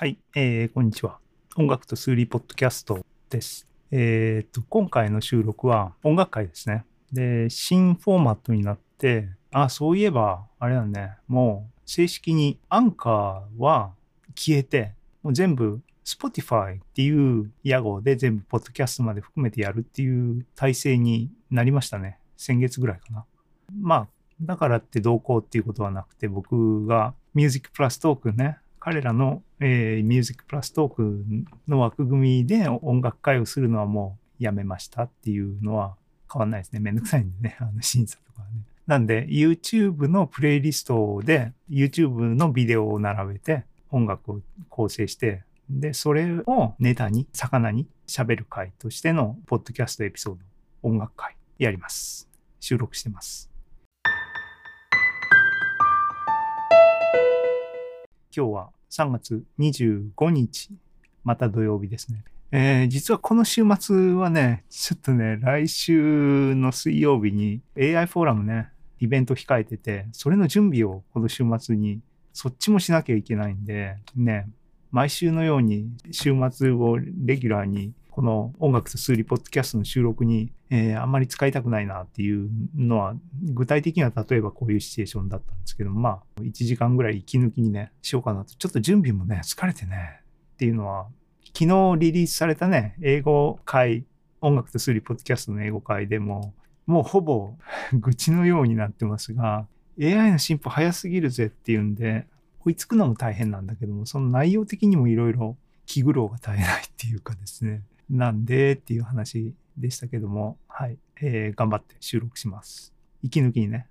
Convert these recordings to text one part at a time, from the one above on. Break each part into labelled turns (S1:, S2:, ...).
S1: はい、えー、こんにちは。音楽と数理ポッドキャストです。えっ、と、今回の収録は音楽会ですね。で、新フォーマットになって、あ、そういえば、あれだね、もう正式にアンカーは消えて、もう全部 Spotify っていう屋号で全部ポッドキャストまで含めてやるっていう体制になりましたね。先月ぐらいかな。まあ、だからってどうこうっていうことはなくて、僕がミュージックプラストークね、彼らの、えーミュージックプラストークの枠組みで音楽会をするのはもうやめましたっていうのは変わんないですね。めんどくさいんでね、あの審査とかはね。なんで、YouTube のプレイリストで YouTube のビデオを並べて音楽を構成して、で、それをネタに、魚に喋る会としてのポッドキャストエピソード、音楽会やります。収録してます。今日は3月25日、また土曜日ですね。えー実はこの週末はね、ちょっとね、来週の水曜日に AI フォーラムね、イベント控えてて、それの準備をこの週末に、そっちもしなきゃいけないんで、ね、毎週のように週末をレギュラーにこの音楽と数理ポッドキャストの収録に、えーあんまり使いたくないなっていうのは具体的には例えばこういうシチュエーションだったんですけどまあ1時間ぐらい息抜きにねしようかなと。ちょっと準備もね疲れてねっていうのは昨日リリースされたね英語会音楽と数理ポッドキャストの英語会でももうほぼ 愚痴のようになってますが AI の進歩早すぎるぜっていうんで追いつくのも大変なんだけどもその内容的にもいろいろ気苦労が絶えないっていうかですね。なんでっていう話でしたけどもはい、えー頑張って収録します息抜きにね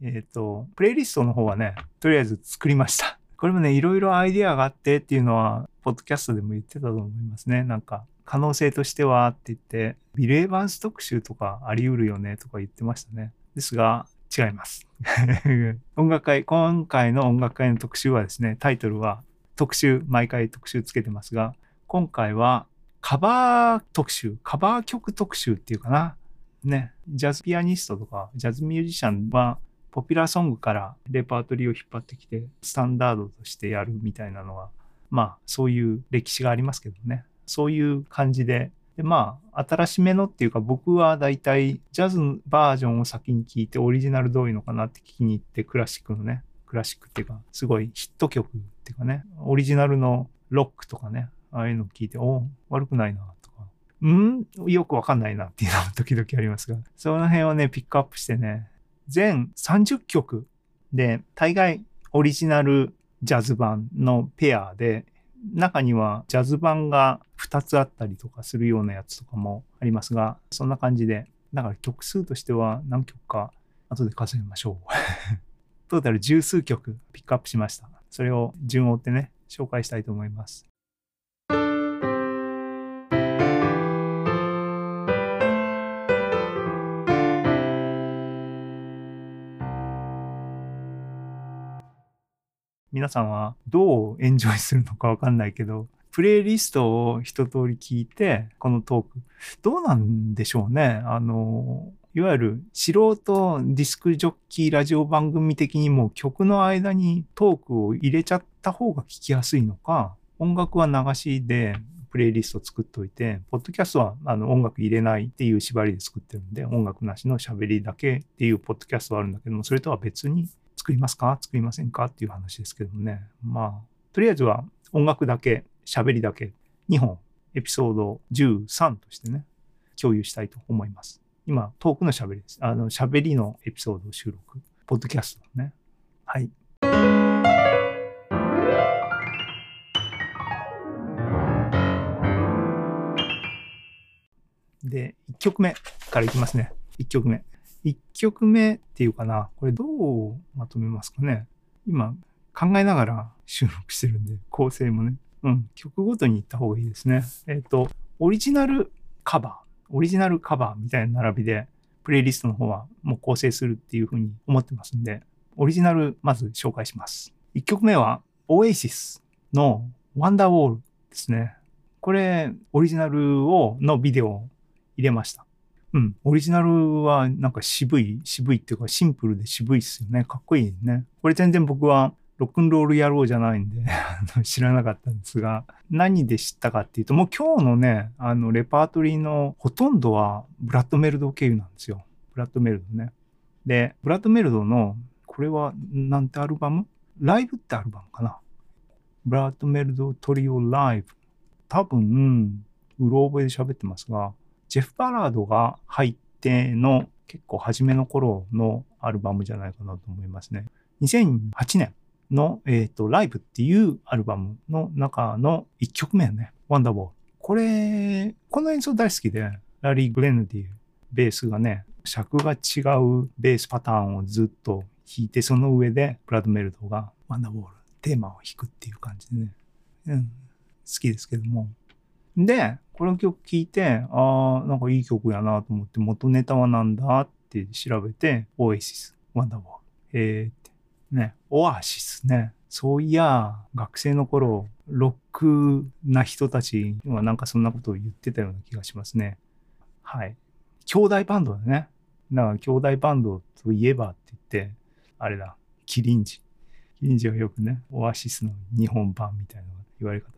S1: えっ、と、プレイリストの方はね、とりあえず作りました。これもね、いろいろアイディアがあってっていうのは、ポッドキャストでも言ってたと思いますね。なんか、可能性としてはって言って、ビル・エヴァンス特集とかあり得るよねとか言ってましたね。ですが、違います。音楽会、今回の音楽会の特集はですね、タイトルは特集、毎回特集つけてますが、今回はカバー特集、カバー曲特集っていうかな。ね、ジャズピアニストとか、ジャズミュージシャンは、ポピュラーソングからレパートリーを引っ張ってきて、スタンダードとしてやるみたいなのは、まあ、そういう歴史がありますけどね。そういう感じで、でまあ、新しめのっていうか、僕はだいたいジャズバージョンを先に聞いて、オリジナルどういうのかなって聞きに行って、クラシックのね、クラシックっていうか、すごいヒット曲っていうかね、オリジナルのロックとかね、ああいうのを聞いて、お悪くないな、とか、うん？よくわかんないなっていうのも 時々ありますが、その辺をね、ピックアップしてね、全30曲で、大概オリジナルジャズ版のペアで、中にはジャズ版が2つあったりとかするようなやつとかもありますが、そんな感じで、だから曲数としては何曲か後で数えましょう。トータル十数曲ピックアップしました。それを順を追ってね、紹介したいと思います。皆さんはどうエンジョイするのかわかんないけど、プレイリストを一通り聞いて、このトーク、どうなんでしょうね。あの、いわゆる素人ディスクジョッキーラジオ番組的にも曲の間にトークを入れちゃった方が聞きやすいのか、音楽は流しでプレイリスト作っといて、ポッドキャストはあの音楽入れないっていう縛りで作ってるんで、音楽なしの喋りだけっていうポッドキャストはあるんだけども、それとは別に作りますか？作りませんか？っていう話ですけどもね。まあ、とりあえずは音楽だけ、喋りだけ、2本、エピソード13としてね、共有したいと思います。今、トークの喋りです。あの、喋りのエピソード収録。ポッドキャストね。はい。で、1曲目からいきますね。1曲目。1曲目っていうかな、これどうまとめますかね。今、考えながら収録してるんで、構成もね。うん、曲ごとに行った方がいいですね。えっ、と、オリジナルカバー、オリジナルカバーみたいな並びで、プレイリストの方はもう構成するっていうふうに思ってますんで、オリジナルまず紹介します。1曲目は、オエシスのワンダーウォールですね。これ、オリジナルを、のビデオを入れました。うん。オリジナルはなんか渋い、渋いっていうかシンプルで渋いっすよね。かっこいいね。これ全然僕はロックンロール野郎じゃないんで 知らなかったんですが、何で知ったかっていうと、もう今日のね、あの、レパートリーのほとんどはブラッドメルド経由なんですよ。ブラッドメルドね。で、ブラッドメルドの、これは、なんてアルバム？ライブってアルバムかな。ブラッドメルドトリオライブ。多分、うろ覚えで喋ってますが、ジェフ・バラードが入っての結構初めの頃のアルバムじゃないかなと思いますね。2008年の、えっ、ー、と、ライブっていうアルバムの中の1曲目やね、ワンダーボール。これ、この演奏大好きで、ラリー・グレンディベースがね、尺が違うベースパターンをずっと弾いて、その上でブラッドメルドがワンダーボール、テーマを弾くっていう感じでね、うん、好きですけども。で、この曲聴いて、ああ、なんかいい曲やなと思って、元ネタはなんだって調べて、オエシス、ワンダーボール。えーっ。ね、オアシスね。そういや、学生の頃、ロックな人たちはなんかそんなことを言ってたような気がしますね。はい。兄弟バンドだね。だから兄弟バンドといえばって言って、あれだ、キリンジ。キリンジはよくね、オアシスの日本版みたいな言われ方を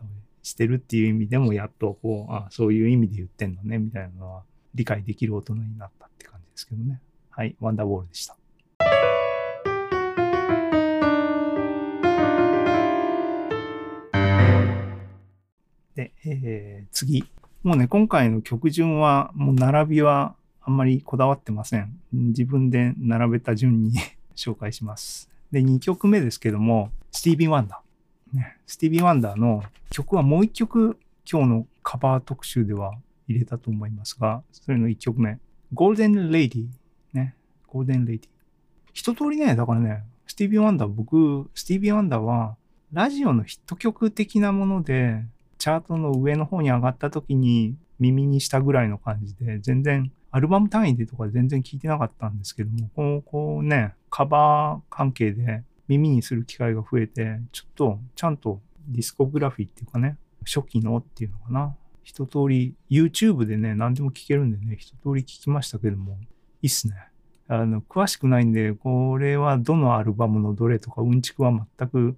S1: してるっていう意味でもやっとこう、あそういう意味で言ってんのね、みたいなのは理解できる大人になったって感じですけどね。はい、ワンダーボールでした。で、えー、次。もうね、今回の曲順は、もう並びはあんまりこだわってません。自分で並べた順に 紹介します。で、2曲目ですけども、スティービー・ワンダー。ね、スティービー・ワンダーの曲はもう1曲今日のカバー特集では入れたと思いますが、それの1曲目。ゴールデン・レイディ。ね。ゴールデン・レイディ。一通りね、だからね、スティービー・ワンダー、僕、スティービー・ワンダーは、ラジオのヒット曲的なもので、チャートの上の方に上がった時に耳にしたぐらいの感じで、全然、アルバム単位でとか全然聞いてなかったんですけども、こう、こうね、カバー関係で耳にする機会が増えて、ちょっと、ちゃんとディスコグラフィーっていうかね、初期のっていうのかな。一通り、YouTube でね、何でも聞けるんでね、一通り聞きましたけども、いいっすね。あの、詳しくないんで、これはどのアルバムのどれとか、うんちくは全く、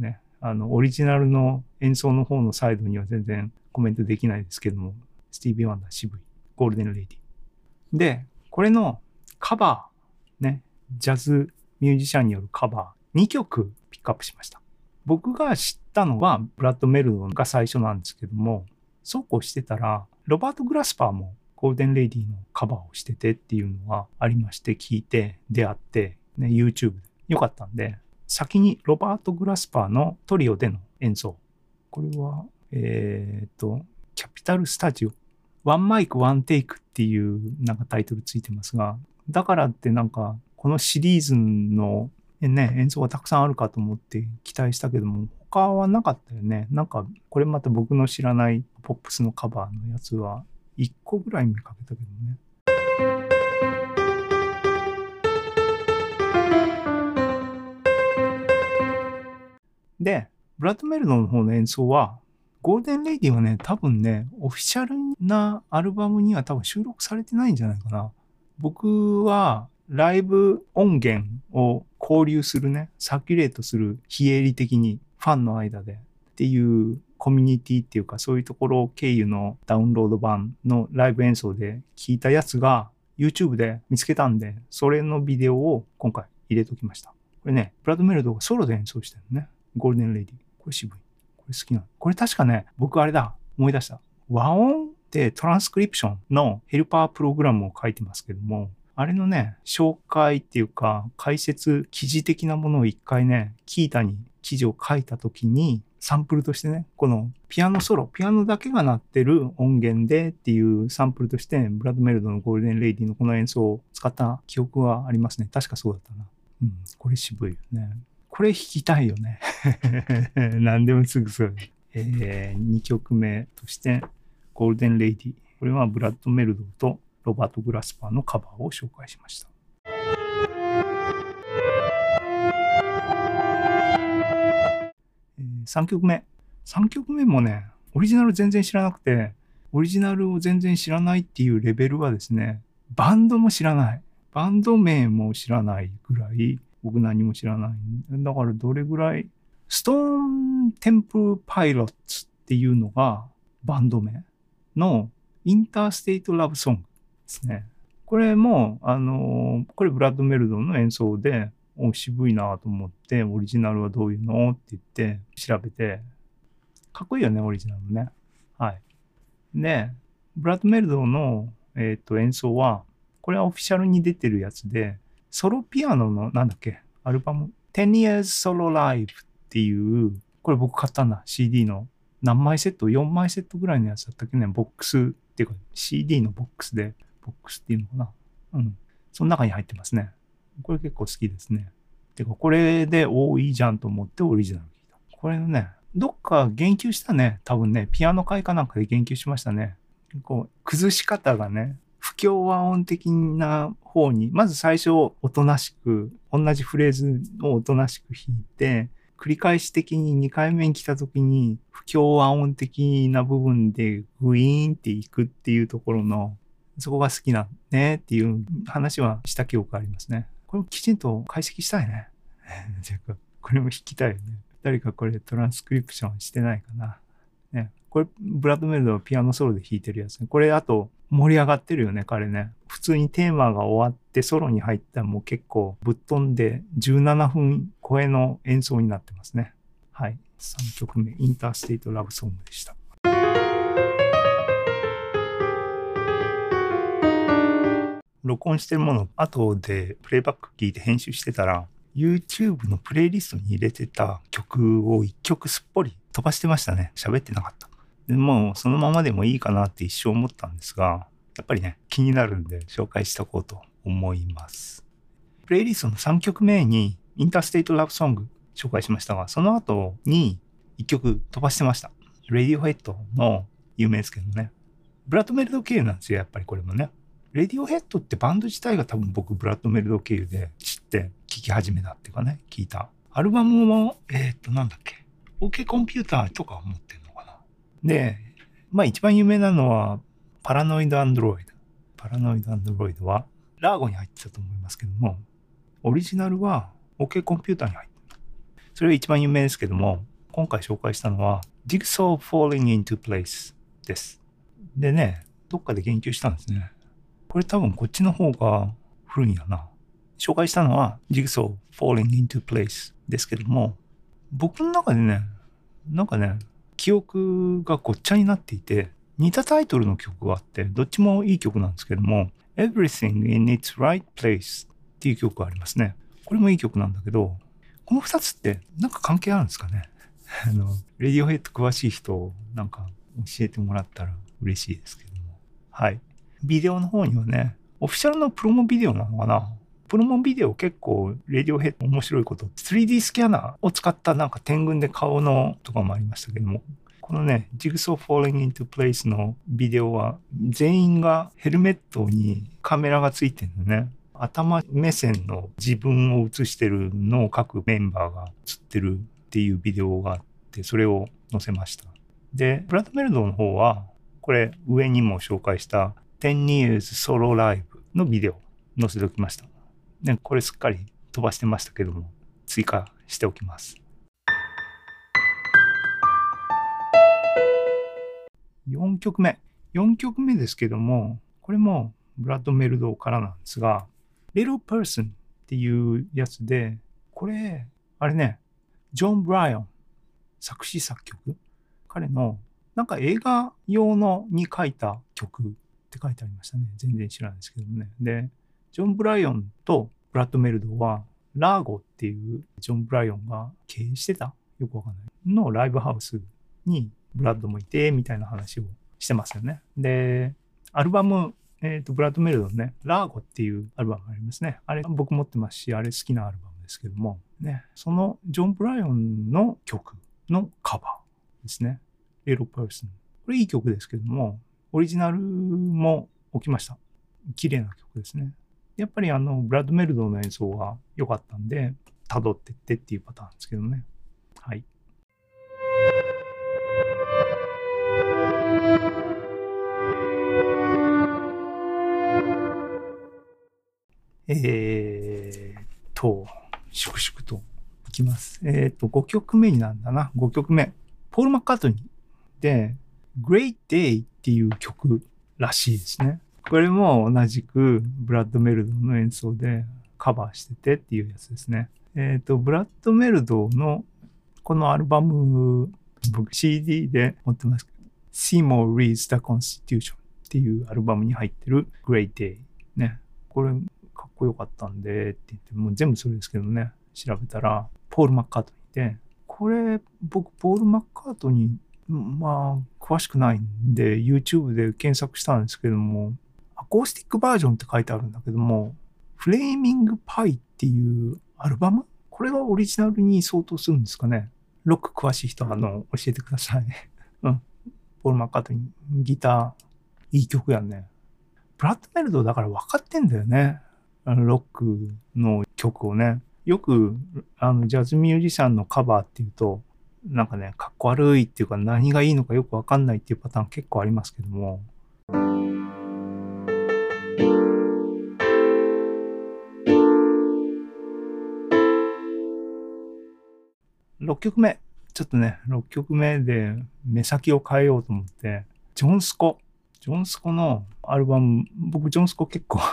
S1: ね、あの、オリジナルの演奏の方のサイドには全然コメントできないですけども、スティービー・ワンダー渋い、ゴールデン・レディ。で、これのカバー、ね、ジャズミュージシャンによるカバー、2曲ピックアップしました。僕が知ったのは、ブラッド・メルドンが最初なんですけども、そうこうしてたら、ロバート・グラスパーもゴールデン・レディのカバーをしててっていうのがありまして、聞いて、出会って、ね、YouTube でよかったんで、先にロバート・グラスパーのトリオでの演奏。これは、えっ、ー、と、キャピタル・スタジオ。ワンマイク・ワンテイクっていうなんかタイトルついてますが、だからってなんか、このシリーズのね、演奏がたくさんあるかと思って期待したけども、他はなかったよね。なんか、これまた僕の知らないポップスのカバーのやつは、1個ぐらい見かけたけどね。で、ブラッドメルドの方の演奏は、ゴールデンレイディはね、多分ね、オフィシャルなアルバムには多分収録されてないんじゃないかな。僕は、ライブ音源を交流するね、サキュレートする非営利的にファンの間でっていうコミュニティっていうかそういうところを経由のダウンロード版のライブ演奏で聞いたやつが YouTube で見つけたんで、それのビデオを今回入れときました。これね、ブラッドメルドがソロで演奏してるのね。ゴールデンレディ。これ渋い。これ好きなの。これ確かね、僕あれだ。思い出した。和音ってトランスクリプションのヘルパープログラムを書いてますけども、あれのね、紹介っていうか、解説、記事的なものを一回ね、キータに記事を書いたときに、サンプルとしてね、このピアノソロ、ピアノだけが鳴ってる音源でっていうサンプルとして、ブラッドメルドのゴールデンレイディのこの演奏を使った記憶はありますね。確かそうだったな。うん、これ渋いよね。これ弾きたいよね。何でもすぐそう。えー、2曲目として、ゴールデンレイディ。これはブラッド・メルドとロバート・グラスパーのカバーを紹介しました。えー、3曲目。3曲目もね、オリジナル全然知らなくて、オリジナルを全然知らないっていうレベルはですね、バンドも知らない。バンド名も知らないぐらい、僕何も知らない。だからどれぐらい、ストーンテンプルパイロッツっていうのがバンド名のインターステイトラブソングですね。これも、あのこれブラッド・メルドンの演奏で、お渋いなと思って、オリジナルはどういうのって言って調べて、かっこいいよね、オリジナルもね。はい。で、ブラッド・メルドンの、えっ、ー、と演奏は、これはオフィシャルに出てるやつで、ソロピアノの、なんだっけ、アルバム、10 Years Solo Live っていう、これ僕買ったんだ、CD の。何枚セット ?4 枚セットぐらいのやつだったっけね、ボックスっていうか CD のボックスで、ボックスっていうのかな？うん。その中に入ってますね。これ結構好きですね。てか、これで、おいいじゃんと思ってオリジナル聞いた。これのね、どっか言及したね。多分ね、ピアノ会かなんかで言及しましたね。こう、崩し方がね、不協和音的な方に、まず最初、おとなしく、同じフレーズをおとなしく弾いて、繰り返し的に2回目に来た時に、不協和音的な部分でグイーンっていくっていうところの、そこが好きなねっていう話はした記憶ありますね。これもきちんと解析したいね。これも弾きたいよね。誰かこれトランスクリプションしてないかな。これ、ブラッドメルドはピアノソロで弾いてるやつね。これ、あと、盛り上がってるよね、彼ね。普通にテーマが終わってソロに入ったらもう結構ぶっ飛んで17分超えの演奏になってますね。はい。3曲目、インターステイトラブソングでした。録音してるもの後でプレイバック聞いて編集してたら YouTube のプレイリストに入れてた曲を1曲すっぽり飛ばしてましたね。喋ってなかった。でもうそのままでもいいかなって一生思ったんですが、やっぱりね、気になるんで紹介しておこうと思います。プレイリストの3曲目にインターステイトラブソング紹介しましたが、その後に1曲飛ばしてました。レディオヘッドの有名ですけどね。ブラッドメルド経由なんですよ、やっぱりこれもね。レディオヘッドってバンド自体が多分僕ブラッドメルド経由で知って聴き始めたっていうかね、聞いた。アルバムも、えっ、と、なんだっけ。OK コンピューターとか持ってる。で、まあ一番有名なのは、パラノイドアンドロイド。パラノイドアンドロイドは、ラーゴに入ってたと思いますけども、オリジナルは OK コンピューターに入ってる。それが一番有名ですけども、今回紹介したのは、Jigsaw Falling into Place です。でね、どっかで言及したんですね。これ多分こっちの方が古いんやな。紹介したのは Jigsaw Falling into Place ですけども、僕の中でね、なんかね、記憶がごっちゃになっていて、似たタイトルの曲があって、どっちもいい曲なんですけども、Everything in its right place っていう曲がありますね。これもいい曲なんだけど、この二つってなんか関係あるんですかね？あの、レディオヘッド詳しい人なんか教えてもらったら嬉しいですけども。はい。ビデオの方にはね、オフィシャルのプロモビデオなのかな？プロモンビデオ結構、レディオヘッド面白いこと。3D スキャナーを使ったなんか天群で顔のとかもありましたけども、このね、ジグソー Falling into Place のビデオは、全員がヘルメットにカメラがついてるのね。頭目線の自分を映してるのを各メンバーが映ってるっていうビデオがあって、それを載せました。で、ブラッドメルドの方は、これ上にも紹介した10 years solo live のビデオ載せておきました。ね、これすっかり飛ばしてましたけども、追加しておきます。4曲目。4曲目ですけども、これもブラッド・メルドからなんですが、Little Person っていうやつで、これ、あれね、ジョン・ブライオン、作詞作曲彼の、なんか映画用のに書いた曲って書いてありましたね。全然知らないですけどもね。で、ジョン・ブライオンとブラッド・メルドは、ラーゴっていうジョン・ブライオンが経営してたよくわかんない。のライブハウスにブラッドもいて、みたいな話をしてますよね。で、アルバム、えっ、ー、と、ブラッド・メルドのね、ラーゴっていうアルバムがありますね。あれ僕持ってますし、あれ好きなアルバムですけども、ね、そのジョン・ブライオンの曲のカバーですね。エロ・パーソン。これいい曲ですけども、オリジナルも起きました。綺麗な曲ですね。やっぱりあの、ブラッド・メルドの演奏が良かったんで、辿ってってっていうパターンですけどね。はい。えーっと、粛々といきます。えーっと、5曲目になんだな。5曲目。ポール・マッカートニーで、Great Day っていう曲らしいですね。これも同じくブラッド・メルドの演奏でカバーしててっていうやつですね。えっ、と、ブラッド・メルドのこのアルバム、僕 CD で持ってますけど、Seymour Reads the Constitution っていうアルバムに入ってる Great Day ね。これかっこよかったんでって言って、もう全部それですけどね、調べたら、ポール・マッカートニーで、これ僕、ポール・マッカートニー、まあ、詳しくないんで、YouTube で検索したんですけども、コースティックバージョンって書いてあるんだけども、フレーミングパイっていうアルバム？これがオリジナルに相当するんですかね？ロック詳しい人は、あの、教えてください。うん。ポール・マッカートニー、ギター、いい曲やんね。ブラッドメルドだから分かってんだよね。あのロックの曲をね。よく、あの、ジャズミュージシャンのカバーっていうと、なんかね、かっこ悪いっていうか何がいいのかよくわかんないっていうパターン結構ありますけども。曲目。ちょっとね、6曲目で目先を変えようと思って、ジョンスコ。ジョンスコのアルバム、僕ジョンスコ結構 好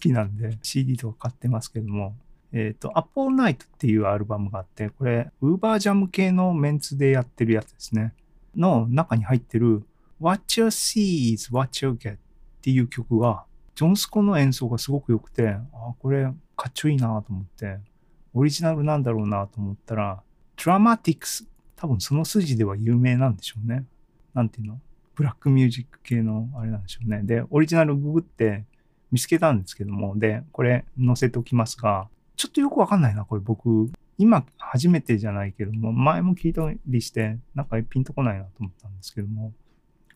S1: きなんで CD とか買ってますけども、えっ、と、アップオールナイトっていうアルバムがあって、これ、ウーバージャム系のメンツでやってるやつですね。の中に入ってる What You See is What You Get っていう曲が、ジョンスコの演奏がすごく良くて、あ、これかっちょいいなと思って、オリジナルなんだろうなと思ったら、Dramatics、多分その筋では有名なんでしょうね。なんていうの？ブラックミュージック系のあれなんでしょうね。で、オリジナルググって見つけたんですけども、で、これ載せておきますが、ちょっとよくわかんないな、これ僕。今初めてじゃないけども、前も聞いたりして、なんかピンとこないなと思ったんですけども、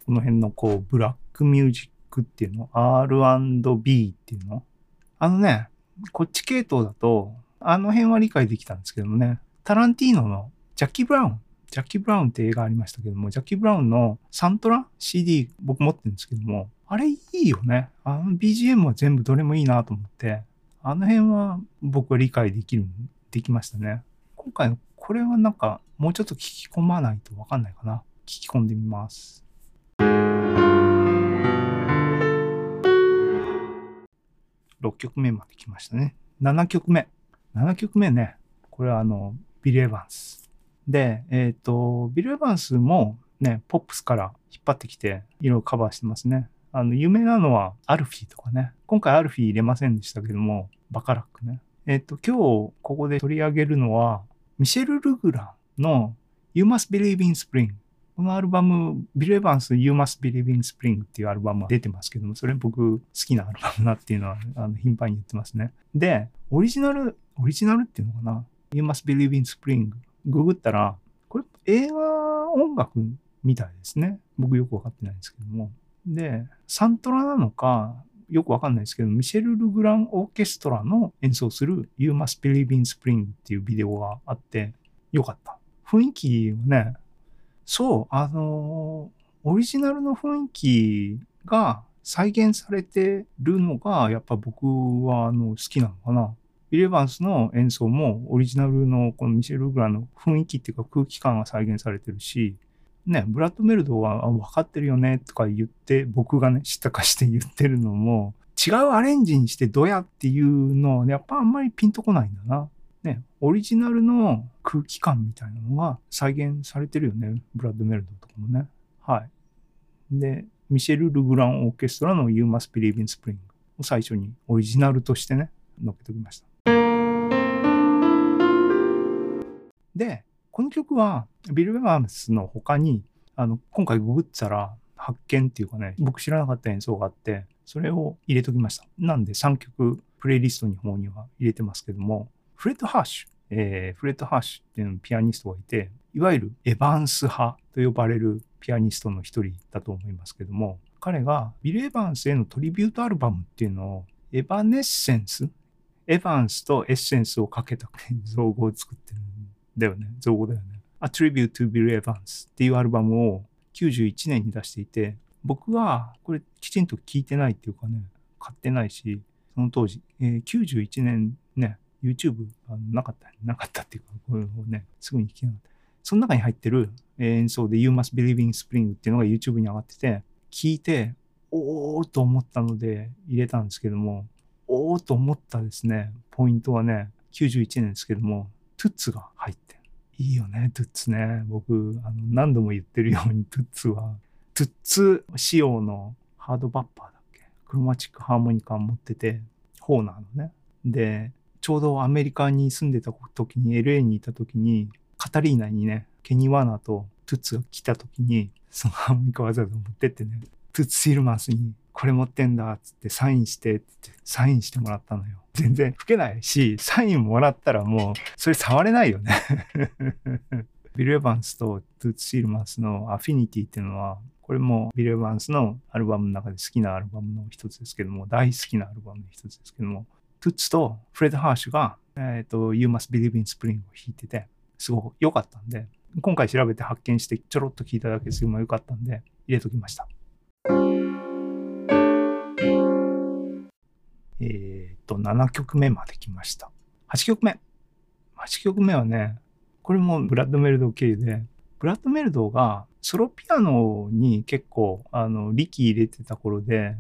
S1: この辺のこう、ブラックミュージックっていうの、R&B っていうの？あのね、こっち系統だと、あの辺は理解できたんですけどもね、タランティーノのジャッキー・ブラウン。ジャッキー・ブラウンって映画ありましたけども、ジャッキー・ブラウンのサントラ CD 僕持ってるんですけども、あれいいよね。あの BGM は全部どれもいいなと思って、あの辺は僕は理解できる、できましたね。今回のこれはなんかもうちょっと聞き込まないとわかんないかな。聞き込んでみます。6曲目まで来ましたね。7曲目。7曲目ね。これはあの、ビル・エヴァンス。で、えっ、と、ビル・エヴァンスもね、ポップスから引っ張ってきて、いろいろカバーしてますね。あの、有名なのはアルフィーとかね。今回アルフィー入れませんでしたけども、バカラックね。えっ、と、今日ここで取り上げるのは、ミシェル・ルグランの You Must Believe in Spring。このアルバム、ビル・エヴァンス You Must Believe in Spring っていうアルバムが出てますけども、それ僕好きなアルバムだっていうのはあの頻繁に言ってますね。で、オリジナル、オリジナルっていうのかな？?You Must Believe in Spring。ググったら、これ映画音楽みたいですね。僕よくわかってないんですけども。で、サントラなのか、よくわかんないですけど、ミシェル・ルグラン・オーケストラの演奏する You Must Believe in Spring っていうビデオがあって、よかった。雰囲気はね、そう、あのオリジナルの雰囲気が再現されてるのが、やっぱ僕はあの好きなのかな。ビル・エヴァンスの演奏もオリジナルのこのミシェル・ルグランの雰囲気っていうか空気感が再現されてるし、ね、ブラッド・メルドは分かってるよねとか言って、僕がね、知ったかして言ってるのも、違うアレンジにしてどやっていうのは、ね、やっぱあんまりピンとこないんだな。ね、オリジナルの空気感みたいなのが再現されてるよね。ブラッド・メルドとかもね。はい。で、ミシェル・ルグラン・オーケストラの You Must Believe in Spring を最初にオリジナルとしてね、載っけておきました。で、この曲はビル・エヴァンスの他に、あの、今回ググったら発見っていうかね、僕知らなかった演奏があって、それを入れときました。なんで3曲プレイリストの方には入れてますけども、フレッド・ハッシュ、えーフレッド・ハッシュっていうピアニストがいて、いわゆるエヴァンス派と呼ばれるピアニストの一人だと思いますけども、彼がビル・エヴァンスへのトリビュートアルバムっていうのを、エヴァネッセンスエヴァンスとエッセンスをかけた造語を作ってるんだよね。造語だよね。A Tribute to Bill Evans っていうアルバムを91年に出していて、僕はこれきちんと聞いてないっていうかね、買ってないし、その当時、えー、91年ね、YouTube がなかった、なかったっていうか、これをね、すぐに聞けなかった。その中に入ってる演奏で You Must Believe in Spring っていうのが YouTube に上がってて、聞いて、おーと思ったので入れたんですけども、おーと思ったですね、ポイントはね、91年ですけども、トゥッツが入って。いいよね、トゥッツね。僕、あの何度も言ってるように、トゥッツは、トゥッツ仕様のハードバッパーだっけ？クロマチックハーモニカ持ってて、ホーナーのね。で、ちょうどアメリカに住んでた時に、LA にいた時に、カタリーナにね、ケニ・ワーナとトゥッツが来た時に、そのハーモニカわざわざ持ってってね、トゥッツ・シールマンスにこれ持ってんだっつってサインしてってサインしてもらったのよ。全然吹けないし、サインもらったらもうそれ触れないよね ビル・エヴァンスとトゥッツ・シールマンスのアフィニティっていうのは、これもビル・エヴァンスのアルバムの中で好きなアルバムの一つですけども、大好きなアルバムの一つですけども、トゥッツとフレッド・ハーシュが、えっ、ー、と、You Must Believe in Spring を弾いてて、すごく良かったんで、今回調べて発見してちょろっと聞いただけですごい良かったんで、入れときました。と、7曲目まで来ました。8曲目。8曲目はね、これもブラッドメルド経由で、ブラッドメルドがソロピアノに結構、あの、力入れてた頃で、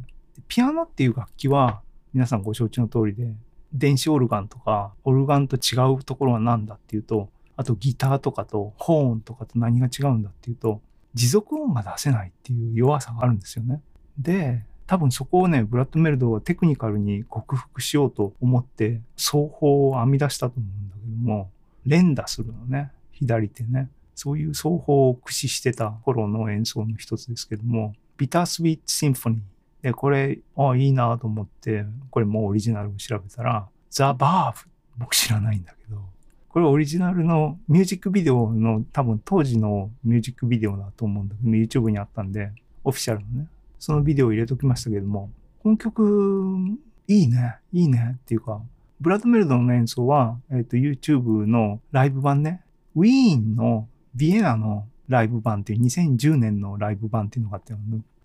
S1: ピアノっていう楽器は皆さんご承知の通りで、電子オルガンとか、オルガンと違うところは何だっていうと、あとギターとかとホーンとかと何が違うんだっていうと、持続音が出せないっていう弱さがあるんですよね。で、多分そこをね、ブラッド・メルドーはテクニカルに克服しようと思って、奏法を編み出したと思うんだけども、連打するのね、左手ね。そういう奏法を駆使してた頃の演奏の一つですけども、ビタースウィートシンフォニー。で、これ、ああ、いいなと思って、これもうオリジナルを調べたら、ザ・ヴァーヴ。僕知らないんだけど、これオリジナルのミュージックビデオの多分当時のミュージックビデオだと思うんだけど、YouTube にあったんで、オフィシャルのね。そのビデオを入れときましたけども、この曲、いいね、いいね。っていうか、ブラッドメルドの演奏は、えっ、ー、と、YouTube のライブ版ね、ウィーンのビエナのライブ版っていう2010年のライブ版っていうのがあって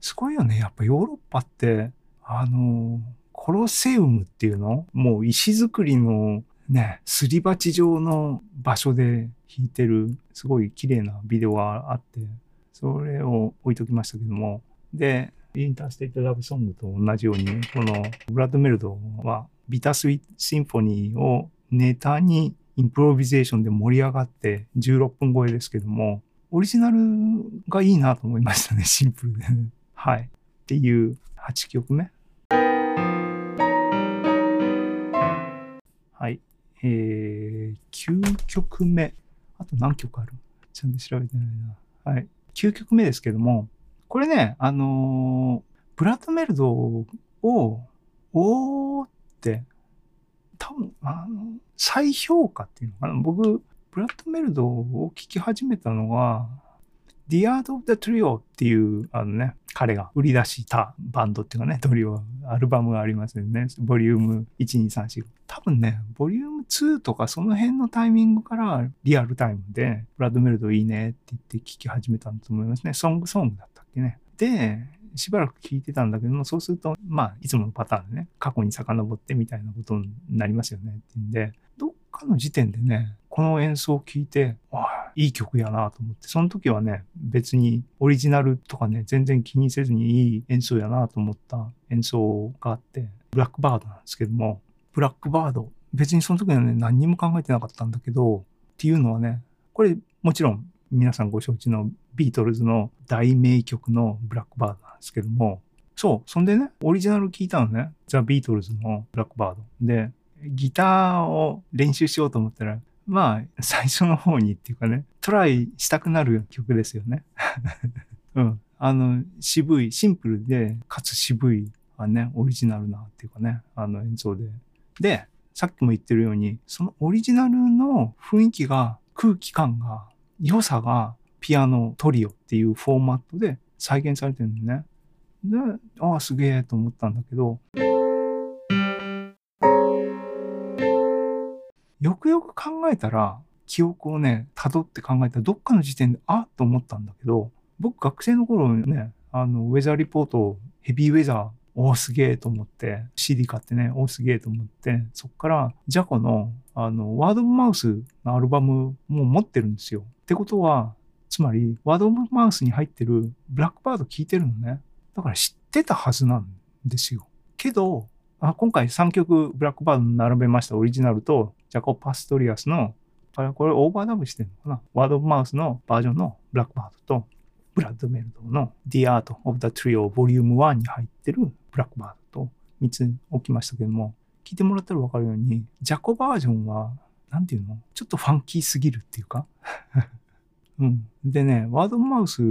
S1: すごいよね。やっぱヨーロッパって、あの、コロセウムっていうの？もう石造りのね、すり鉢状の場所で弾いてる、すごい綺麗なビデオがあって、それを置いときましたけども、で、インターステイトラブソングと同じように、このブラッド・メルドーはビタースイートシンフォニーをネタにインプロビゼーションで盛り上がって16分超えですけども、オリジナルがいいなと思いましたね、シンプルで、ね。はい。っていう8曲目。はい。えー、9曲目。あと何曲ある？ちゃんと調べてないな。はい。9曲目ですけども、これね、あのー、ブラッドメルドを、おーって、多分、あの、再評価っていうのかな。僕、ブラッドメルドを聴き始めたのは、The Art of the Trio っていう、あのね、彼が売り出したバンドっていうかね、トリオ、アルバムがありますよね。ボリューム1234。多分ね、ボリューム2とかその辺のタイミングからリアルタイムで、ブラッドメルドいいねって言って聴き始めたんだと思いますね。ソングソングだったっけね。で、しばらく聞いてたんだけども、そうすると、まあ、いつものパターンでね、過去に遡ってみたいなことになりますよねってんで、どっかの時点でね、この演奏を聴いて、いい曲やなと思って、その時はね、別にオリジナルとかね、全然気にせずにいい演奏やなと思った演奏があって、ブラックバードなんですけども、ブラックバード、別にその時はね、何にも考えてなかったんだけど、っていうのはね、これもちろん皆さんご承知のビートルズの大名曲のブラックバードなんですけども、そう、そんでね、オリジナル聞いたのね、ザ・ビートルズのブラックバード。で、ギターを練習しようと思ったら、まあ、最初の方にっていうかね、トライしたくなる曲ですよね。うん。あの、渋い、シンプルで、かつ渋い、あね、オリジナルなっていうかね、あの演奏で。で、さっきも言ってるように、そのオリジナルの雰囲気が、空気感が、良さが、ピアノトリオっていうフォーマットで再現されてるんだね。で、ああ、すげえと思ったんだけど、よくよく考えたら、記憶をね、辿って考えたら、どっかの時点で、あっと思ったんだけど、僕学生の頃ね、あの、ウェザーリポート、ヘビーウェザーおーすげえと思って、CD 買ってね、おーすげえと思って、そっから、ジャコの、あの、ワード・オブ・マウスのアルバムも持ってるんですよ。ってことは、つまり、ワード・オブ・マウスに入ってるブラックバード聞いてるのね。だから知ってたはずなんですよ。けど、あ今回3曲ブラックバードに並べましたオリジナルと、ジャコ・パストリアスの、これオーバーダブしてるのかな？ワード・オブ・マウスのバージョンのブラックバードと、ブラッドメルドの The Art of the Trio Vol.1 に入ってるブラックバードと3つ置きましたけども、聞いてもらったらわかるように、ジャコバージョンは、なんていうの？ちょっとファンキーすぎるっていうか？うん。でね、ワードマウス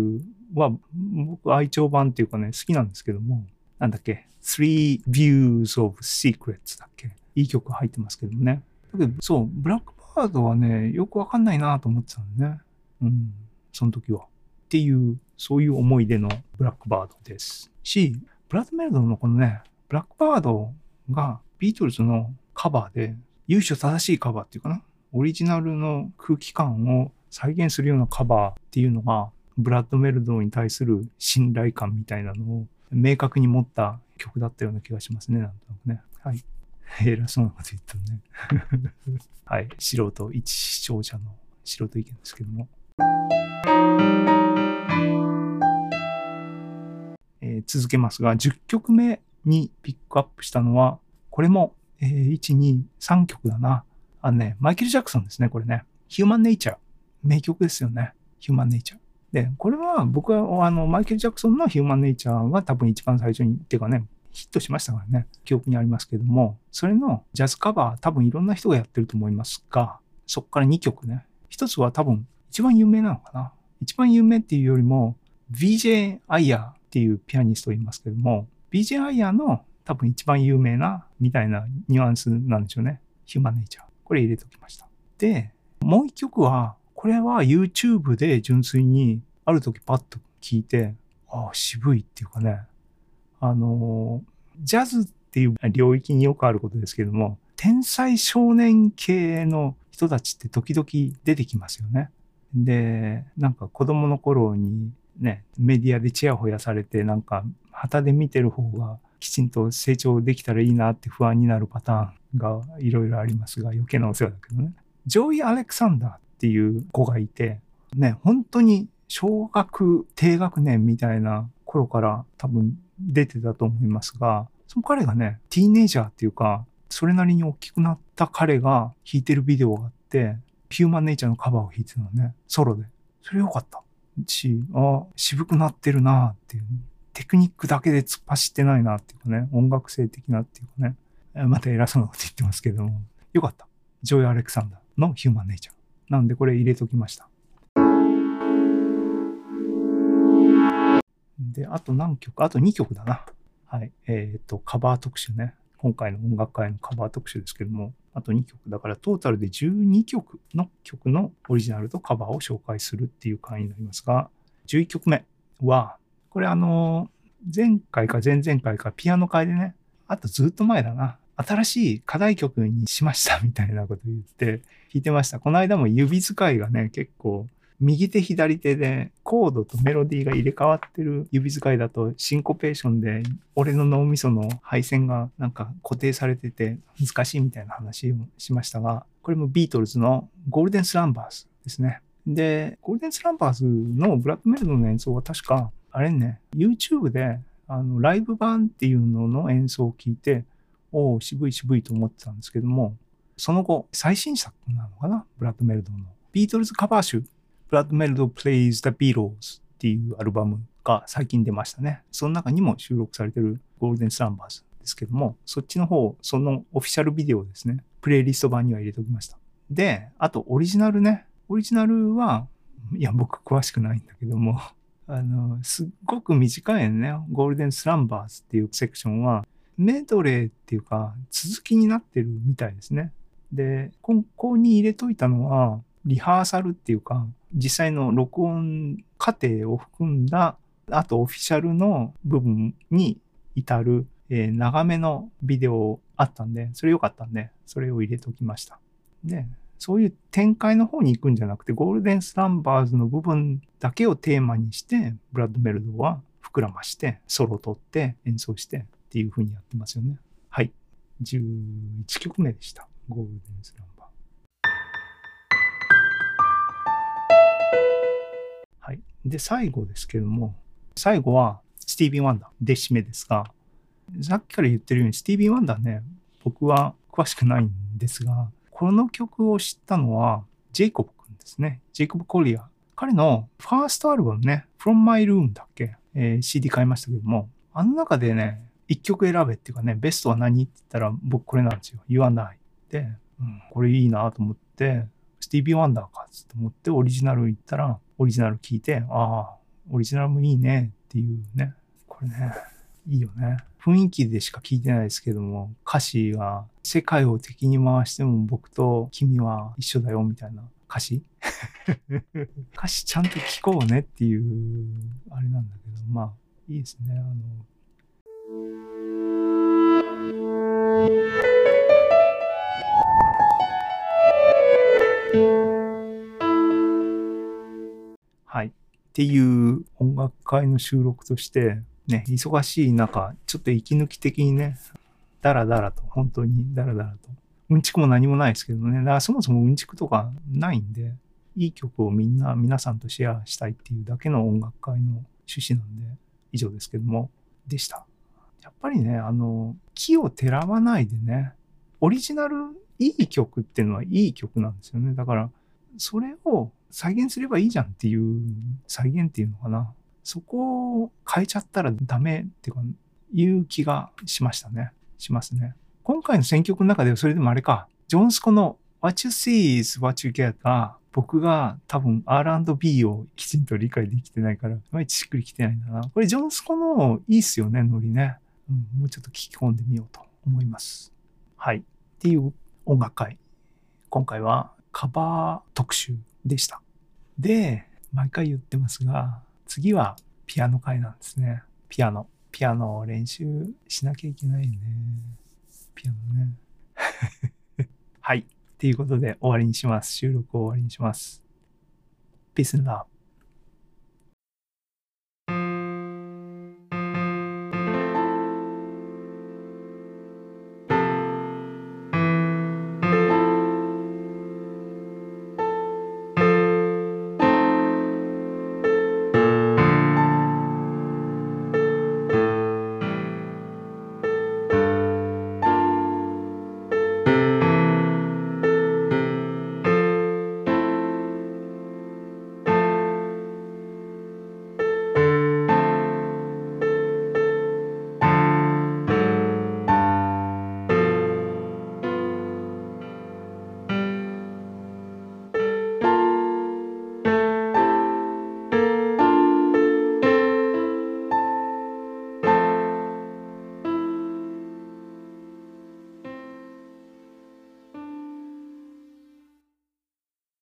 S1: は僕愛聴版っていうかね、好きなんですけども、なんだっけ ?Three Views of Secrets だっけ？いい曲入ってますけどもね。だけど、そう、ブラックバードはね、よくわかんないなと思ってたんだね。うん。その時は。っていう、そういう思い出のブラックバードです。し、ブラッドメルドのこのね、ブラックバードがビートルズのカバーで、由緒正しいカバーっていうかな？オリジナルの空気感を再現するようなカバーっていうのが、ブラッドメルドに対する信頼感みたいなのを明確に持った曲だったような気がしますね、なんとなくね。はい。偉そうなこと言ったね。はい。素人、一視聴者の素人意見ですけども。えー続けますが、10曲目にピックアップしたのは、これも、えー1、2、3曲だな。あのね、マイケル・ジャクソンですね、これね。ヒューマン・ネイチャー。名曲ですよね。ヒューマン・ネイチャー。で、これは僕はあのマイケル・ジャクソンのヒューマン・ネイチャーが多分一番最初に、っていうかね、ヒットしましたからね、記憶にありますけども、それのジャズカバー多分いろんな人がやってると思いますが、そこから2曲ね。一つは多分一番有名なのかな。一番有名っていうよりも、BJ アイヤーっていうピアニストを言いますけども、BJ アイヤーの多分一番有名なみたいなニュアンスなんでしょうね。ヒューマン・ネイチャー。これ入れておきました。で、もう一曲は、これは YouTube で純粋にある時パッと聞いて、ああ、渋いっていうかね、あの、ジャズっていう領域によくあることですけども、天才少年系の人たちって時々出てきますよね。で、なんか子供の頃にね、メディアでチヤホヤされて、なんか傍で見てる方がきちんと成長できたらいいなって不安になるパターンがいろいろありますが、余計なお世話だけどね。ジョーイ・アレクサンダーっていう子がいて、ね、本当に小学低学年みたいな頃から多分出てたと思いますが、その彼がね、ティーネイジャーっていうか、それなりに大きくなった彼が弾いてるビデオがあって、Human Nature のカバーを弾いてたのね、ソロで。それよかった。し、あ、渋くなってるなっていう。テクニックだけで突っ走ってないなっていうかね、音楽性的なっていうかね、また偉そうなこと言ってますけども、よかった。ジョイ・アレクサンダーの Human Nature。なんでこれ入れときました。で、あと何曲あと2曲だな。はい。えっ、と、カバー特集ね。今回の音楽会のカバー特集ですけども、あと2曲。だからトータルで12曲の曲のオリジナルとカバーを紹介するっていう回になりますが、11曲目は、これあの、前回か前々回かピアノ会でね、あとずっと前だな。新しい課題曲にしましたみたいなこと言って弾いてました。この間も指使いがね、結構右手左手でコードとメロディーが入れ替わってる指使いだとシンコペーションで俺の脳みその配線がなんか固定されてて難しいみたいな話をしましたが、これもビートルズのゴールデンスランバーズですね。で、ゴールデンスランバーズのブラックメルドの演奏は確か、あれね、YouTube であのライブ版っていうのの演奏を聞いて、おお、渋い渋いと思ってたんですけども、その後、最新作なのかな？ブラッドメルドの。ビートルズカバー集、ラッドメルド Plays the Beatles っていうアルバムが最近出ましたね。その中にも収録されてるゴールデンスランバーズですけども、そっちの方、そのオフィシャルビデオですね。プレイリスト版には入れておきました。で、あとオリジナルね。オリジナルは、いや、僕詳しくないんだけども、あの、すっごく短いね。ゴールデンスランバーズっていうセクションは、メドレーっていうか、続きになってるみたいですね。で、ここに入れといたのは、リハーサルっていうか、実際の録音過程を含んだ、あとオフィシャルの部分に至る、えー長めのビデオあったんで、それ良かったんで、それを入れときました。で、そういう展開の方に行くんじゃなくて、ゴールデンスランバーズの部分だけをテーマにして、ブラッドメルドは膨らまして、ソロを取って演奏してっていう風にやってますよね。はい。11曲目でした。ゴールデンスランバー。はで、最後ですけども、最後はスティービー・ワンダーで締めですが、さっきから言ってるようにスティービー・ワンダーね、僕は詳しくないんですが、この曲を知ったのはジェイコブ君ですね。ジェイコブ・コリア。彼のファーストアルバムね、From My Room だっけ、えー、CD 買いましたけども、あの中でね、一曲選べっていうかね、ベストは何って言ったら僕これなんですよ。言わない。で、うん、これいいなと思って、スティービー・ワンダーかと思ってオリジナル行ったら、オリジナル聞いて、ああ、オリジナルもいいねっていうね。これね、いいよね。雰囲気でしか聞いてないですけども、歌詞が世界を敵に回しても僕と君は一緒だよみたいな歌詞 歌詞ちゃんと聞こうねっていう、あれなんだけど、まあ、いいですね。あの、はい。っていう音楽会の収録として、ね、忙しい中、ちょっと息抜き的にね、だらだらと、本当にだらだらと。うんちくも何もないですけどね。だからそもそもうんちくとかないんで、いい曲をみんな、皆さんとシェアしたいっていうだけの音楽会の趣旨なんで、以上ですけども、でした。やっぱりね、あの、木をてらわないでね、オリジナル、いい曲っていうのはいい曲なんですよね。だから、それを再現すればいいじゃんっていう、再現っていうのかな。そこを変えちゃったらダメっていうか、いう気がしましたね。しますね。今回の選曲の中ではそれでもあれか、ジョンスコの What you see is what you get が僕が多分 R&B をきちんと理解できてないから、いまいちしっくりきてないんだな。これジョンスコのいいっすよね、ノリね。うん、もうちょっと聞き込んでみようと思います。はい。っていう音楽会。今回はカバー特集でした。で、毎回言ってますが、次はピアノ会なんですね。ピアノ。ピアノを練習しなきゃいけないね。ピアノね。はい。ということで終わりにします。収録を終わりにします。Peace and love.